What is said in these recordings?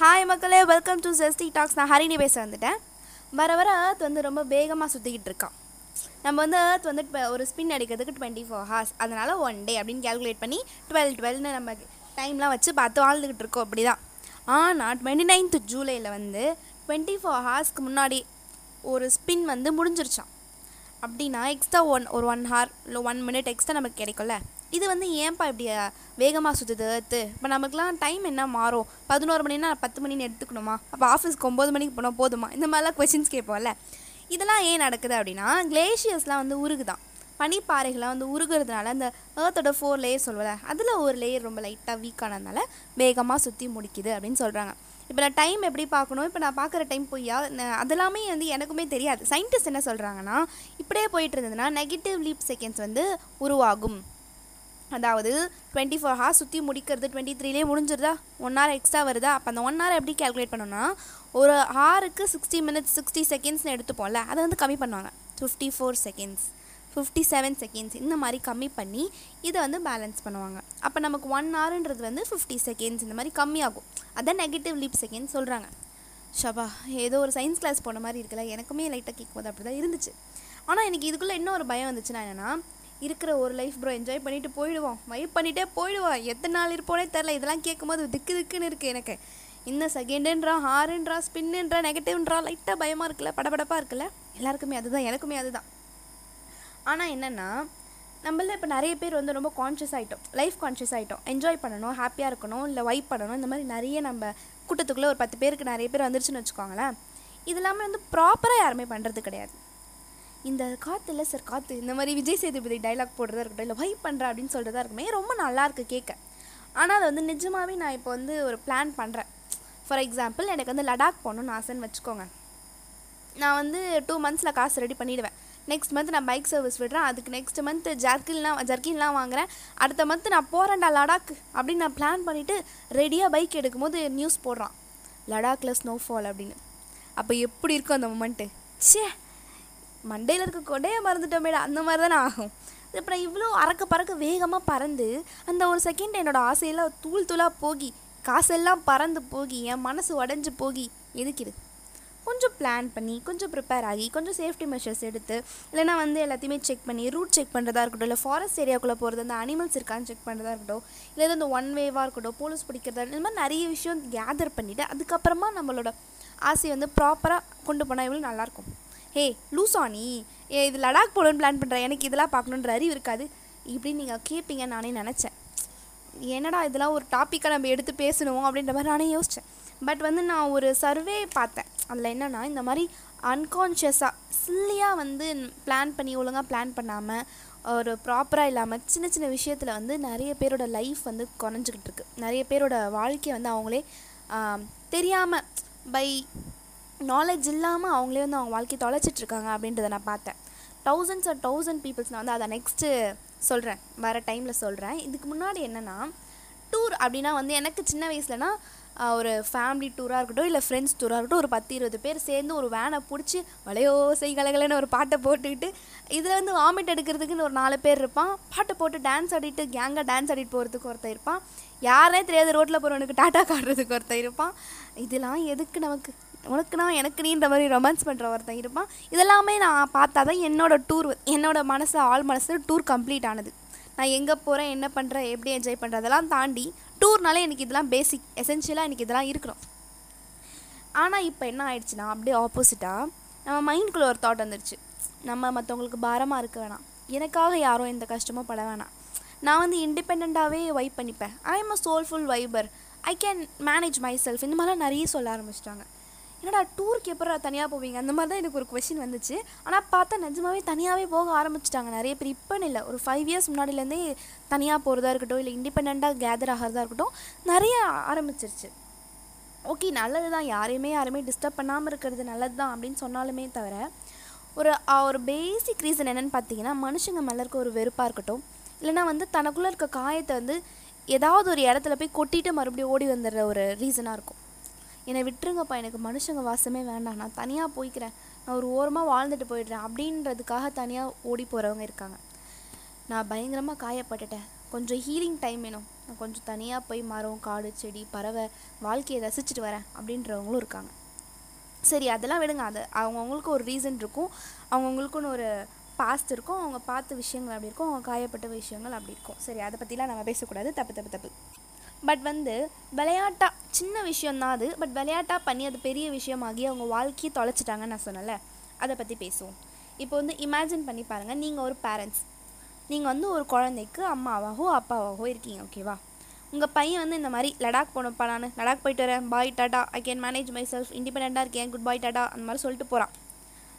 Hi மக்களே. Welcome to zesty tax நான் ஹரிணி பேச வந்துட்டேன். வர வர ஏர்த் வந்து ரொம்ப வேகமாக சுற்றிக்கிட்டு இருக்கான். நம்ம வந்து ஏர்த் வந்து ஒரு ஸ்பின் அடிக்கிறதுக்கு டுவெண்ட்டி ஃபோர் ஹார்ஸ் அதனால் ஒன் டே அப்படின்னு கேல்குலேட் பண்ணி டுவெல் டுவெல்னு நம்ம டைம்லாம் வச்சு பார்த்து வாழ்ந்துக்கிட்டு இருக்கோம். அப்படி தான் ஆனால் டுவெண்ட்டி நைன்த் ஜூலையில் வந்து டுவெண்ட்டி ஃபோர் ஹார்ஸ்க்கு முன்னாடி ஒரு ஸ்பின் வந்து முடிஞ்சிருச்சான் அப்படின்னா எக்ஸ்ட்ரா ஒன் ஒரு ஒன் ஹார் இல்லை ஒன் மினிட் எக்ஸ்ட்ரா நமக்கு கிடைக்கும்ல? இது வந்து ஏன்ப்பா இப்படி வேகமாக சுற்றுது ஏர்த்து இப்போ நமக்குலாம் டைம் என்ன மாறும்? பதினோரு மணினா பத்து மணின்னு எடுத்துக்கணுமா? அப்போ ஆஃபீஸ்க்கு ஒம்பது மணிக்கு போனால் போதுமா? இந்த மாதிரிலாம் கொஷின்ஸ் கேட்போம்ல. இதெல்லாம் ஏன் நடக்குது அப்படின்னா கிளேஷியர்ஸ்லாம் வந்து உருகுதான். பனிப்பாறைகள்லாம் வந்து உருகுறதுனால அந்த ஏர்த்தோட ஃபோர் லேயர் சொல்லுவல அதில் ஒரு லேயர் ரொம்ப லைட்டாக வீக் ஆனதுனால வேகமாக சுற்றி முடிக்குது அப்படின்னு சொல்கிறாங்க இப்போ நான் டைம் எப்படி பார்க்கணும்? இப்போ நான் பார்க்குற டைம் பொய்யா? ந- அதெல்லாமே வந்து எனக்குமே தெரியாது. சயின்டிஸ்ட் என்ன சொல்கிறாங்கன்னா இப்படியே போயிட்டு இருந்ததுன்னா நெகட்டிவ் லீப் செகண்ட்ஸ் வந்து உருவாகும். அதாவது டுவெண்ட்டி ஃபோர் ஹார்ஸ் சுற்றி முடிக்கிறது டுவெண்ட்டி த்ரீலேயே முடிஞ்சிருதா? ஒன் ஹவர் எக்ஸ்ட்ரா வருதா? அப்போ அந்த ஒன் ஹவர் எப்படி கேல்குலேட் பண்ணோன்னா ஒரு ஹாருக்கு சிக்ஸ்டி மினிட்ஸ் சிக்ஸ்டி செகண்ட்ஸ்னு எடுத்துப்போம்ல அதை வந்து கம்மி பண்ணுவாங்க. Fifty four seconds fifty seven seconds இந்த மாதிரி கம்மி பண்ணி இதை வந்து பேலன்ஸ் பண்ணுவாங்க. அப்போ நமக்கு ஒன் ஹவருன்றது வந்து ஃபிஃப்டி செகண்ட்ஸ் இந்த மாதிரி கம்மியாகும். அதான் நெகட்டிவ் லீப் செகண்ட்ஸ் சொல்கிறாங்க ஷபா ஏதோ ஒரு சயின்ஸ் கிளாஸ் போன மாதிரி இருக்குல்ல எனக்குமே லைட்டாக கேட்கும்போது அப்படி தான் இருந்துச்சு. ஆனால் எனக்கு இதுக்குள்ளே இன்னும் ஒரு பயம் வந்துச்சுன்னா என்னென்னா இருக்கிற ஒரு லைஃப் ப்ரோ என்ஜாய் பண்ணிட்டு போயிடுவோம். வைப் பண்ணிட்டே போயிடுவோம். எத்தனை நாள் இருப்போனே தெரில இதெல்லாம் கேட்கும்போது திக்கு திக்குன்னு இருக்குது எனக்கு. இன்னும் செகண்டுன்றா ஹாருன்றா ஸ்பின்னுன்றா நெகட்டிவ்ன்றா லைட்டாக பயமாக இருக்குல்ல படபடப்பாக இருக்குல்ல? எல்லாருக்குமே அதுதான் எனக்குமே அதுதான். ஆனால் என்னென்னா நம்மள இப்போ நிறைய பேர் வந்து ரொம்ப கான்ஷியஸ் ஆகிட்டோம் லைஃப் கான்ஷியஸ் ஆகிட்டோம் என்ஜாய் பண்ணணும் ஹாப்பியாக இருக்கணும் இல்லை வைப் பண்ணணும் இந்த மாதிரி நிறைய நம்ம கூட்டத்துக்குள்ளே ஒரு பத்து பேருக்கு நிறைய பேர் வந்துருச்சுன்னு வச்சுக்கோங்களேன். இது இல்லாமல் வந்து ப்ராப்பராக யாருமே பண்ணுறது கிடையாது. இந்த காற்று இல்லை சார் காற்று இந்த மாதிரி விஜய் சேதுபதி டைலாக் போடுறதா இருக்கட்டும் இல்லை வைப் பண்ணுற அப்படின்னு சொல்கிறதா இருக்குமே ரொம்ப நல்லா இருக்குது கேட்க ஆனால் அதை வந்து நிஜமாகவே நான் இப்போ வந்து ஒரு பிளான் பண்ணுறேன் ஃபார் எக்ஸாம்பிள் எனக்கு வந்து லடாக் போகணுன்னு ஆசைன்னு வச்சுக்கோங்க. நான் வந்து டூ மந்த்ஸில் காசு ரெடி பண்ணிவிடுவேன் நெக்ஸ்ட் மந்த் நான் பைக் சர்வீஸ் விடுறேன். அதுக்கு நெக்ஸ்ட் மந்த் ஜர்க்கின்லாம் ஜர்க்கின்லாம் வாங்குறேன். அடுத்த மந்த் நான் போகிறேன்டா லடாக் அப்படின்னு நான் பிளான் பண்ணிவிட்டு ரெடியாக பைக் எடுக்கும்போது நியூஸ் போடுறான். லடாக்கில் ஸ்னோஃபால் அப்படின்னு. அப்போ எப்படி இருக்கும் அந்த மொமெண்ட்டு ச்சே! மண்டையில் இருக்க கொடையை மறந்துட்டோமேடா அந்த மாதிரி தானே ஆகும். அப்புறம் இவ்வளோ அறக்க பறக்க வேகமாக பறந்து அந்த ஒரு செகண்ட் என்னோட ஆசையெல்லாம் தூள் தூளாக போகி காசெல்லாம் பறந்து போகி என் மனசு உடஞ்சி போகி எதுக்கு கொஞ்சம் பிளான் பண்ணி கொஞ்சம் ப்ரிப்பேர் ஆகி கொஞ்சம் சேஃப்டி மெஷர்ஸ் எடுத்து இல்லைனா வந்து எல்லாத்தையுமே செக் பண்ணி ரூட் செக் பண்ணுறதா இருக்கட்டும் இல்லை ஃபாரஸ்ட் ஏரியாக்குள்ளே போகிறது அந்த அனிமல்ஸ் இருக்கான்னு செக் பண்ணுறதா இருக்கட்டும் இல்லை இந்த ஒன் வேவாக இருக்கட்டும் போலீஸ் பிடிக்கிறதா இந்த மாதிரி நிறைய விஷயம் கேதர் பண்ணிவிட்டு அதுக்கப்புறமா நம்மளோட ஆசையை வந்து ப்ராப்பராக கொண்டு போனால் இவ்வளோ நல்லாயிருக்கும் ஹே லூசா நீ. ஏ இது லடாக் போகணுன்னு பிளான் பண்ணுறேன் எனக்கு இதெல்லாம் பார்க்கணுன்ற அறிவு இருக்காது இப்படின்னு நீங்கள் கேட்பீங்கன்னு நானே நினச்சேன். என்னடா இதெல்லாம் ஒரு டாப்பிக்காக நம்ம எடுத்து பேசணும் அப்படின்ற மாதிரி நானே யோசித்தேன் பட் வந்து நான் ஒரு சர்வே பார்த்தேன். அதில் என்னென்னா இந்த மாதிரி அன்கான்ஷியஸாக சில்லியாக வந்து பிளான் பண்ணி ஒழுங்காக பிளான் பண்ணாமல் ஒரு ப்ராப்பராக இல்லாமல் சின்ன சின்ன விஷயத்தில் வந்து நிறைய பேரோட லைஃப் வந்து குறைஞ்சிக்கிட்டு இருக்கு. நிறைய பேரோட வாழ்க்கையை வந்து அவங்களே தெரியாமல் பை நாலேஜ் இல்லாமல் அவங்களே வந்து அவங்க வாழ்க்கையை தொலைச்சிட்டு இருக்காங்க அப்படின்றத நான் பார்த்தேன். தௌசண்ட்ஸ் ஆர் தௌசண்ட் பீப்புள்ஸ் நான் வந்து அதை நெக்ஸ்ட்டு சொல்கிறேன் வர டைமில் சொல்கிறேன் இதுக்கு முன்னாடி என்னென்னா டூர் அப்படின்னா வந்து எனக்கு சின்ன வயசுலனா ஒரு ஃபேமிலி டூராக இருக்கட்டும் இல்லை ஃப்ரெண்ட்ஸ் டூராக இருக்கட்டும் ஒரு பத்து இருபது பேர் சேர்ந்து ஒரு வேனை பிடிச்சி வளையோ செய் கலகலன்னு ஒரு பாட்டை போட்டுக்கிட்டு இதில் வந்து வாமிட் எடுக்கிறதுக்குன்னு ஒரு நாலு பேர் இருப்பான். பாட்டை போட்டு டான்ஸ் ஆடிட்டு கேங்காக டான்ஸ் ஆடிட்டு போகிறதுக்கு ஒருத்தர் இருப்பான். யாரே தெரியாத ரோட்டில் போகிறவனுக்கு டாட்டா காட்டுறதுக்கு ஒருத்தர் இருப்பான். இதெல்லாம் எதுக்கு நமக்கு? உனக்கு நான் எனக்கு நீன்ற மாதிரி ரொமான்ஸ் பண்ணுற ஒருத்தன் இருப்பான். இதெல்லாமே நான் பார்த்தா தான் என்னோட டூர் என்னோட மனசு ஆள் மனசு டூர் கம்ப்ளீட் ஆனது. நான் எங்கே போகிறேன் என்ன பண்ணுறேன் எப்படி என்ஜாய் பண்ணுறதெல்லாம் தாண்டி டூர்னாலே எனக்கு இதெல்லாம் பேசிக் எசென்ஷியலாக எனக்கு இதெல்லாம் இருக்கணும். ஆனால் இப்போ என்ன ஆயிடுச்சுன்னா அப்படியே ஆப்போசிட்டாக நம்ம மைண்ட்குள்ளே ஒரு தாட் வந்துருச்சு. நம்ம மற்றவங்களுக்கு பாரமாக இருக்க வேணாம். எனக்காக யாரும் எந்த கஷ்டமும் பட வேணாம். நான் வந்து இண்டிபெண்ட்டாகவே வைப் பண்ணிப்பேன். I am a soulful viber I can manage myself இந்த மாதிரிலாம் நிறைய சொல்ல ஆரம்பிச்சிட்டாங்க. என்னடா டூருக்கு எப்படா தனியாக போவீங்க? அந்த மாதிரி தான் எனக்கு ஒரு கொஷின் வந்துச்சு. ஆனால் பார்த்தா நிஜமாவே தனியாகவே போக ஆரம்பிச்சிட்டாங்க. நிறைய பேர் இப்போன்னு இல்லை. ஒரு ஃபைவ் இயர்ஸ் முன்னாடிலேருந்தே தனியாக போகிறதா இருக்கட்டும் இல்லை இண்டிபெண்ட்டாக கேதர் ஆகிறதா இருக்கட்டும் நிறைய ஆரம்பிச்சிருச்சு. ஓகே நல்லது தான் யாரையுமே யாருமே டிஸ்டர்ப் பண்ணாமல் இருக்கிறது நல்லது தான் அப்படின்னு சொன்னாலுமே தவிர ஒரு ஒரு பேசிக் ரீசன் என்னன்னு பார்த்தீங்கன்னா மனுஷங்க மேலே இருக்க ஒரு வெறுப்பாக இருக்கட்டும் இல்லைன்னா வந்து தனக்குள்ளே இருக்க காயத்தை வந்து ஏதாவது ஒரு இடத்துல போய் கொட்டிட்டு மறுபடியும் ஓடி வந்துடுற ஒரு ரீசனாக இருக்கும். என்னை விட்டுருங்கப்பா எனக்கு மனுஷங்க வாசமே வேண்டாம். நான் தனியாக போய்க்கிறேன். நான் ஒரு ஓரமாக வாழ்ந்துட்டு போயிடுறேன். அப்படின்றதுக்காக தனியாக ஓடி போகிறவங்க இருக்காங்க. நான் பயங்கரமாக காயப்பட்டுட்டேன். கொஞ்சம் ஹீலிங் டைம் வேணும். நான் கொஞ்சம் தனியாக போய் மரம் காடு செடி பறவை வாழ்க்கையை ரசிச்சுட்டு வரேன் அப்படின்றவங்களும் இருக்காங்க. சரி அதெல்லாம் விடுங்க. அது அவங்கவுங்களுக்கு ஒரு ரீசன் இருக்கும். அவங்கவுங்களுக்குன்னு ஒரு பாஸ்ட் இருக்கும். அவங்க பார்த்த விஷயங்கள் அப்படி இருக்கும். அவங்க காயப்பட்ட விஷயங்கள் அப்படி இருக்கும். சரி அதை பற்றிலாம் நம்ம பேசக்கூடாது. தப்பு தப்பு தப்பு. பட் வந்து விளையாட்டாக சின்ன விஷயம்தான் அது. பட் விளையாட்டாக பண்ணி அது பெரிய விஷயமாகி அவங்க வாழ்க்கையை தொலைச்சிட்டாங்கன்னு நான் சொன்னல அதை பற்றி பேசுவோம். இப்போ வந்து இமேஜின் பண்ணி பாருங்கள் நீங்கள் ஒரு பேரண்ட்ஸ் நீங்கள் வந்து ஒரு குழந்தைக்கு அம்மாவாகவோ அப்பாவாகவோ இருக்கீங்க ஓகேவா உங்கள் பையன் வந்து இந்த மாதிரி லடாக் போனப்பா நான் லடாக் போயிட்டு வரேன் bye tata I can manage myself இண்டிபெண்ட்டாக இருக்கேன் குட் பாய் டாடா அந்த மாதிரி சொல்லிட்டு போகிறான்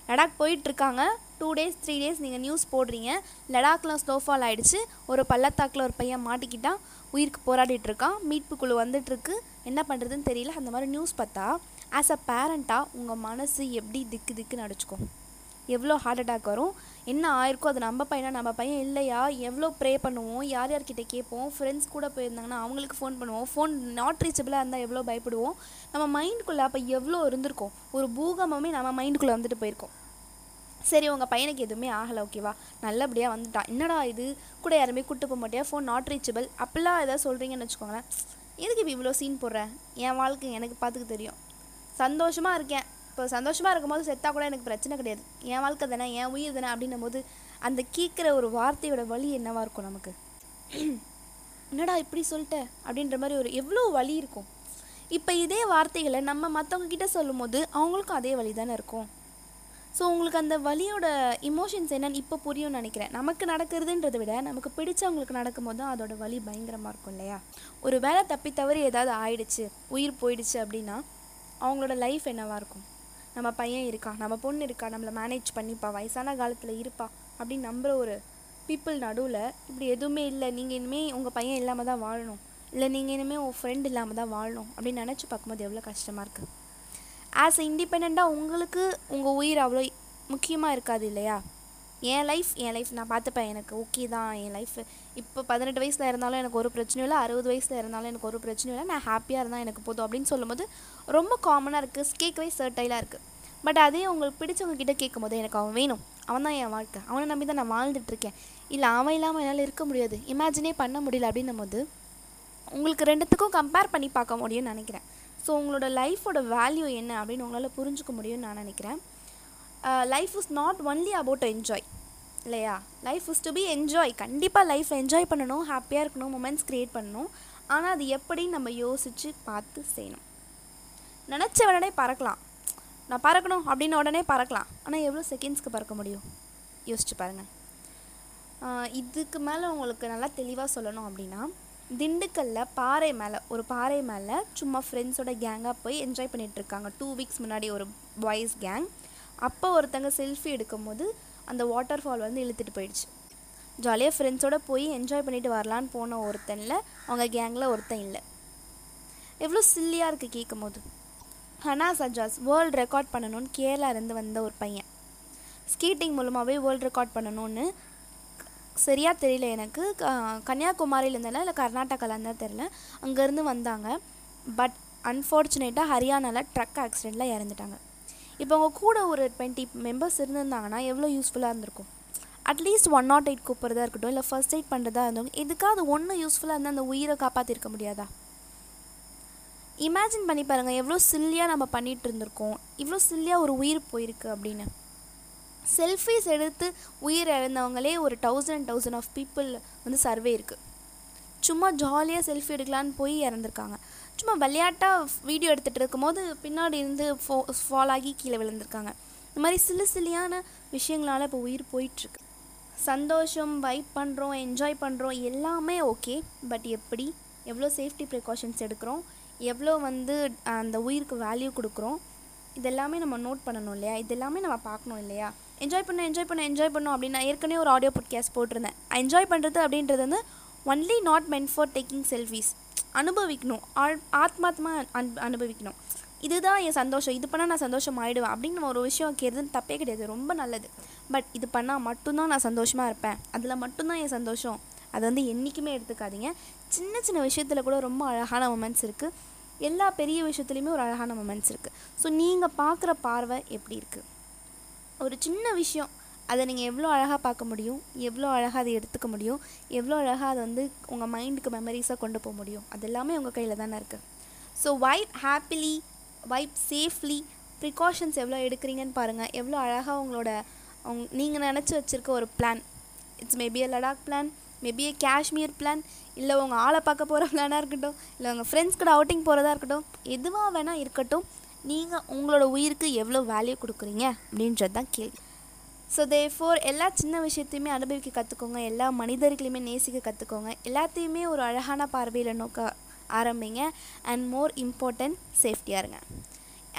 லடாக் போயிட்டுருக்காங்க. டூ டேஸ் த்ரீ டேஸ் நீங்கள் நியூஸ் போடுறீங்க. லடாக்லாம் ஸ்னோஃபால் ஆகிடுச்சு ஒரு பள்ளத்தாக்கில் ஒரு பையன் மாட்டிக்கிட்டான். உயிருக்கு போராடிட்டு இருக்கான் மீட்பு குழு வந்துட்டுருக்கு. என்ன பண்ணுறதுன்னு தெரியல. அந்த மாதிரி நியூஸ் பார்த்தா ஆஸ் அ பேரண்ட்டாக உங்கள் மனசு எப்படி திக்கு திக்குன்னு அடிச்சுக்கோ எவ்வளோ ஹார்ட் அட்டாக் வரும்? என்ன ஆயிருக்கோ அது நம்ம பையனா நம்ம பையன் இல்லையா? எவ்வளோ ப்ரே பண்ணுவோம்? யார் யார்கிட்ட கேட்போம்? ஃப்ரெண்ட்ஸ் கூட போயிருந்தாங்கன்னா அவங்களுக்கு ஃபோன் பண்ணுவோம். ஃபோன் நாட் ரீச்சபிளாக இருந்தால் எவ்வளோ பயப்படுவோம்? நம்ம மைண்டுக்குள்ளே அப்போ எவ்வளோ இருந்திருக்கும்? ஒரு பூகம்பமே நம்ம மைண்டுக்குள்ளே வந்துட்டு போயிருக்கோம். சரி உங்கள் பையனுக்கு எதுவுமே ஆகலை ஓகேவா நல்லபடியாக வந்துட்டான். என்னடா இது? கூட யாருமே கூட்டு போக மாட்டியா? ஃபோன் நாட் ரீச்சபிள் அப்படிலாம் ஏதாவது சொல்கிறீங்கன்னு வச்சுக்கோங்களேன். எதுக்கு இப்போ இவ்வளோ சீன் போடுறேன் என் வாழ்க்கை எனக்கு பார்த்துக்க தெரியும். சந்தோஷமாக இருக்கேன். இப்போ சந்தோஷமாக இருக்கும்போது செத்தா கூட எனக்கு பிரச்சனை கிடையாது. என் வாழ்க்கை தானே என் உயிர் தானே அப்படின்னும் போது அந்த கேட்குற ஒரு வார்த்தையோட வலி என்னவாக இருக்கும் நமக்கு? என்னடா இப்படி சொல்லிட்ட? அப்படின்ற மாதிரி ஒரு எவ்வளோ வலி இருக்கும். இப்போ இதே வார்த்தைகளை நம்ம மற்றவங்க கிட்ட சொல்லும்போது அவங்களுக்கும் அதே வழி தானே இருக்கும். ஸோ உங்களுக்கு அந்த வலியோட இமோஷன்ஸ் என்னன்னு இப்போ புரியும்னு நினைக்கிறேன். நமக்கு நடக்கிறதுன்றதை விட நமக்கு பிடிச்சவங்களுக்கு நடக்கும்போது தான் அதோட வலி பயங்கரமாக இருக்கும் இல்லையா? ஒரு வேலை தப்பி தவறி ஏதாவது ஆயிடுச்சு உயிர் போயிடுச்சு அப்படின்னா அவங்களோட லைஃப் என்னவாக இருக்கும்? நம்ம பையன் இருக்கா? நம்ம பொண்ணு இருக்கா? நம்மளை மேனேஜ் பண்ணிப்பா? வயசான காலத்தில் இருப்பா? அப்படின்னு நம்புகிற ஒரு பீப்புள் நடுவில் இப்படி எதுவுமே இல்லை. நீங்கள் இனிமேல் உங்கள் பையன் இல்லாமல் தான் வாழணும். இல்லை நீங்கள் இனிமேல் உங்கள் ஃப்ரெண்ட் இல்லாமல் தான் வாழணும் அப்படின்னு நினச்சி பார்க்கும்போது எவ்வளோ கஷ்டமாக இருக்குது ஆஸ் இண்டிபெண்ட்டாக உங்களுக்கு உங்கள் உயிர் அவ்வளோ முக்கியமாக இருக்காது இல்லையா? என் லைஃப் என் லைஃப் நான் பார்த்துப்பேன். எனக்கு ஓகே தான் என் லைஃப் இப்போ பதினெட்டு வயசில் இருந்தாலும் எனக்கு ஒரு பிரச்சனையும் இல்லை. அறுபது வயசில் இருந்தாலும் எனக்கு ஒரு பிரச்சனையும் இல்லை. நான் ஹாப்பியாக இருந்தால் எனக்கு போதும் அப்படின்னு சொல்லும்போது ரொம்ப காமனாக இருக்குது கேட்கவே சர்டைலாக இருக்குது பட் அதே உங்களுக்கு பிடிச்சவங்க கிட்ட கேட்கும்போது எனக்கு அவன் வேணும். அவன் தான் என் வாழ்க்கை. அவனை நம்பி தான் நான் வாழ்ந்துட்டுருக்கேன் இல்லை அவன் இல்லாமல் என்னால் இருக்க முடியாது. இமேஜினே பண்ண முடியல அப்படின்னும் போது உங்களுக்கு ரெண்டுத்துக்கும் கம்பேர் பண்ணி பார்க்க முடியும்னு நினைக்கிறேன். ஸோ உங்களோட லைஃபோட வேல்யூ என்ன அப்படின்னு உங்களால் புரிஞ்சுக்க முடியும்னு நான் நினைக்கிறேன். Life is not only about enjoy இல்லையா? Life is to be enjoy கண்டிப்பாக லைஃப் என்ஜாய் பண்ணணும் ஹாப்பியாக இருக்கணும் மூமெண்ட்ஸ் க்ரியேட் பண்ணணும். ஆனால் அது எப்படி நம்ம யோசித்து பார்த்து செய்யணும்? நினச்ச உடனே பறக்கலாம். நான் பறக்கணும் அப்படின்னு உடனே பறக்கலாம். ஆனால் எவ்வளோ செகண்ட்ஸ்க்கு பறக்க முடியும்? யோசிச்சு பாருங்கள் uh, இதுக்கு மேலே உங்களுக்கு நல்லா தெளிவாக சொல்லணும் அப்படின்னா திண்டுக்கல்ல பாறை மேலே ஒரு பாறை மேலே சும்மா ஃப்ரெண்ட்ஸோட கேங்காக போய் என்ஜாய் பண்ணிகிட்ருக்காங்க டூ வீக்ஸ் முன்னாடி ஒரு பாய்ஸ் கேங் அப்போ ஒருத்தங்க செல்ஃபி எடுக்கும்போது அந்த வாட்டர் ஃபால் வந்து இழுத்துட்டு போயிடுச்சு. ஜாலியாக ஃப்ரெண்ட்ஸோட போய் என்ஜாய் பண்ணிட்டு வரலான்னு போன ஒருத்தனில் அவங்க கேங்கில் ஒருத்தன் இல்லை. எவ்வளோ சில்லியாக இருக்குது கேட்கும் போது ஹனா சஜாஸ் வேர்ல்டு ரெக்கார்ட் பண்ணணும்னு கேரளாலேருந்து வந்த ஒரு பையன். ஸ்கீட்டிங் மூலமாகவே வேர்ல்டு ரெக்கார்ட் பண்ணணும்னு சரியாக தெரியல எனக்கு. கன்னியாகுமரியில் இல்லை கர்நாடகாவில் இருந்தால் தெரில அங்கேருந்து வந்தாங்க. பட் அன்ஃபார்ச்சுனேட்டாக ஹரியானாவில் ட்ரக் ஆக்சிடெண்ட்டில் இறந்துட்டாங்க. இப்போ அவங்க கூட ஒரு டுவெண்ட்டி மெம்பர்ஸ் இருந்திருந்தாங்கன்னா எவ்வளோ யூஸ்ஃபுல்லாக இருந்திருக்கும்? At least one not eight கூப்பிட்றதா இருக்கட்டும் இல்லை ஃபர்ஸ்ட் எய்ட் பண்ணுறதா இருந்தவங்க எதுக்காவது ஒன்று யூஸ்ஃபுல்லாக இருந்தால் அந்த உயிரை காப்பாற்றிருக்க முடியாதா? இமேஜின் பண்ணி பாருங்கள் எவ்வளோ சில்லியாக நம்ம பண்ணிகிட்டு இருந்திருக்கோம். இவ்வளோ சில்லியாக ஒரு உயிர் போயிருக்கு அப்படின்னு. செல்ஃபிஸ் எடுத்து உயிர் இழந்தவங்களே ஒரு தௌசண்ட் தௌசண்ட் ஆஃப் பீப்புள் வந்து சர்வே இருக்குது சும்மா ஜாலியாக செல்ஃபி எடுக்கலான்னு போய் இறந்துருக்காங்க. சும்மா விளையாட்டாக வீடியோ எடுத்துகிட்டு இருக்கும்போது பின்னாடி இருந்து ஃபோ ஃபால் ஆகி கீழே விழுந்திருக்காங்க. இந்த மாதிரி சிலு சிலியான விஷயங்களால் இப்போ உயிர் போயிட்டுருக்கு. சந்தோஷம் வைப் பண்ணுறோம் என்ஜாய் பண்ணுறோம் எல்லாமே ஓகே பட் எப்படி? எவ்வளோ சேஃப்டி ப்ரிகாஷன்ஸ் எடுக்கிறோம்? எவ்வளோ வந்து அந்த உயிருக்கு வேல்யூ கொடுக்குறோம்? இதெல்லாமே நம்ம நோட் பண்ணணும் இல்லையா? இதெல்லாமே நம்ம பார்க்கணும் இல்லையா? என்ஜாய் பண்ண என்ஜாய் பண்ண என்ஜாய் பண்ணோம் அப்படின்னு நான் ஏற்கனவே ஒரு ஆடியோ பாட்காஸ்ட் போட்டிருந்தேன். என்ஜாய் பண்ணுறது அப்படின்றது வந்து only not meant for taking selfies அனுபவிக்கணும். ஆள் ஆத்மாத்மா அன் அனுபவிக்கணும். இதுதான் என் சந்தோஷம். இது பண்ணால் நான் சந்தோஷம் ஆகிடுவேன் அப்படின்னு நம்ம ஒரு விஷயம் வைக்கிறது தப்பே கிடையாது. ரொம்ப நல்லது. பட் இது பண்ணால் மட்டும்தான் நான் சந்தோஷமாக இருப்பேன். அதில் மட்டும்தான் என் சந்தோஷம். அதை வந்து என்றைக்குமே எடுத்துக்காதீங்க. சின்ன சின்ன விஷயத்தில் கூட ரொம்ப அழகான மூமெண்ட்ஸ் இருக்குது எல்லா பெரிய விஷயத்துலையுமே ஒரு அழகான மூமெண்ட்ஸ் இருக்குது ஸோ நீங்கள் பார்க்குற பார்வை எப்படி இருக்குது ஒரு சின்ன விஷயம். அதை நீங்கள் எவ்வளோ அழகாக பார்க்க முடியும்? எவ்வளோ அழகாக அதை எடுத்துக்க முடியும்? எவ்வளோ அழகாக அதை வந்து உங்கள் மைண்டுக்கு மெமரிஸாக கொண்டு போக முடியும்? அது எல்லாமே உங்கள் கையில் தானே இருக்குது so vibe happily vibe safely precautions எவ்வளோ எடுக்கிறீங்கன்னு பாருங்கள் எவ்வளோ அழகாக உங்களோட உங் நீங்கள் நினச்சி வச்சுருக்க ஒரு plan it's maybe a Ladakh plan maybe a Kashmir plan இல்லை உங்கள் ஆளை பார்க்க போகிற பிளானாக இருக்கட்டும் இல்லை உங்கள் ஃப்ரெண்ட்ஸ் கூட அவுட்டிங் போகிறதா இருக்கட்டும் எதுவாக வேணால் இருக்கட்டும் நீங்கள் உங்களோட உயிருக்கு எவ்வளோ வேல்யூ கொடுக்குறீங்க அப்படின்றது தான் கேள்வி. ஸோ தே ஃபோர் எல்லா சின்ன விஷயத்தையுமே அனுபவிக்க கற்றுக்கோங்க எல்லா மனிதர்களையுமே நேசிக்க கற்றுக்கோங்க எல்லாத்தையுமே ஒரு அழகான பார்வையில் நோக்க ஆரம்பிங்க. அண்ட் மோர் இம்பார்ட்டன்ட் சேஃப்டியாக இருங்க.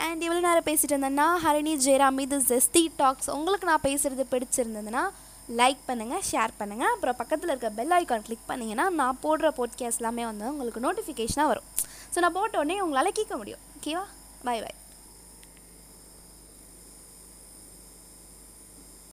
அண்ட் இவ்வளோ நேரம் பேசிகிட்டு இருந்தேன்னா ஹரிணி ஜெயராம் இது ஜெஸ்தி டாக்ஸ் உங்களுக்கு நான் பேசுகிறது பிடிச்சிருந்ததுன்னா லைக் பண்ணுங்கள் ஷேர் பண்ணுங்கள் அப்புறம் பக்கத்தில் இருக்க பெல் ஐக்கான் கிளிக் பண்ணிங்கன்னா நான் போடுற போட்காஸ்ட் எல்லாமே வந்து உங்களுக்கு நோட்டிஃபிகேஷனாக வரும். ஸோ நான் போட்ட உடனே உங்களால் கேட்க முடியும். ஓகேவா பை பை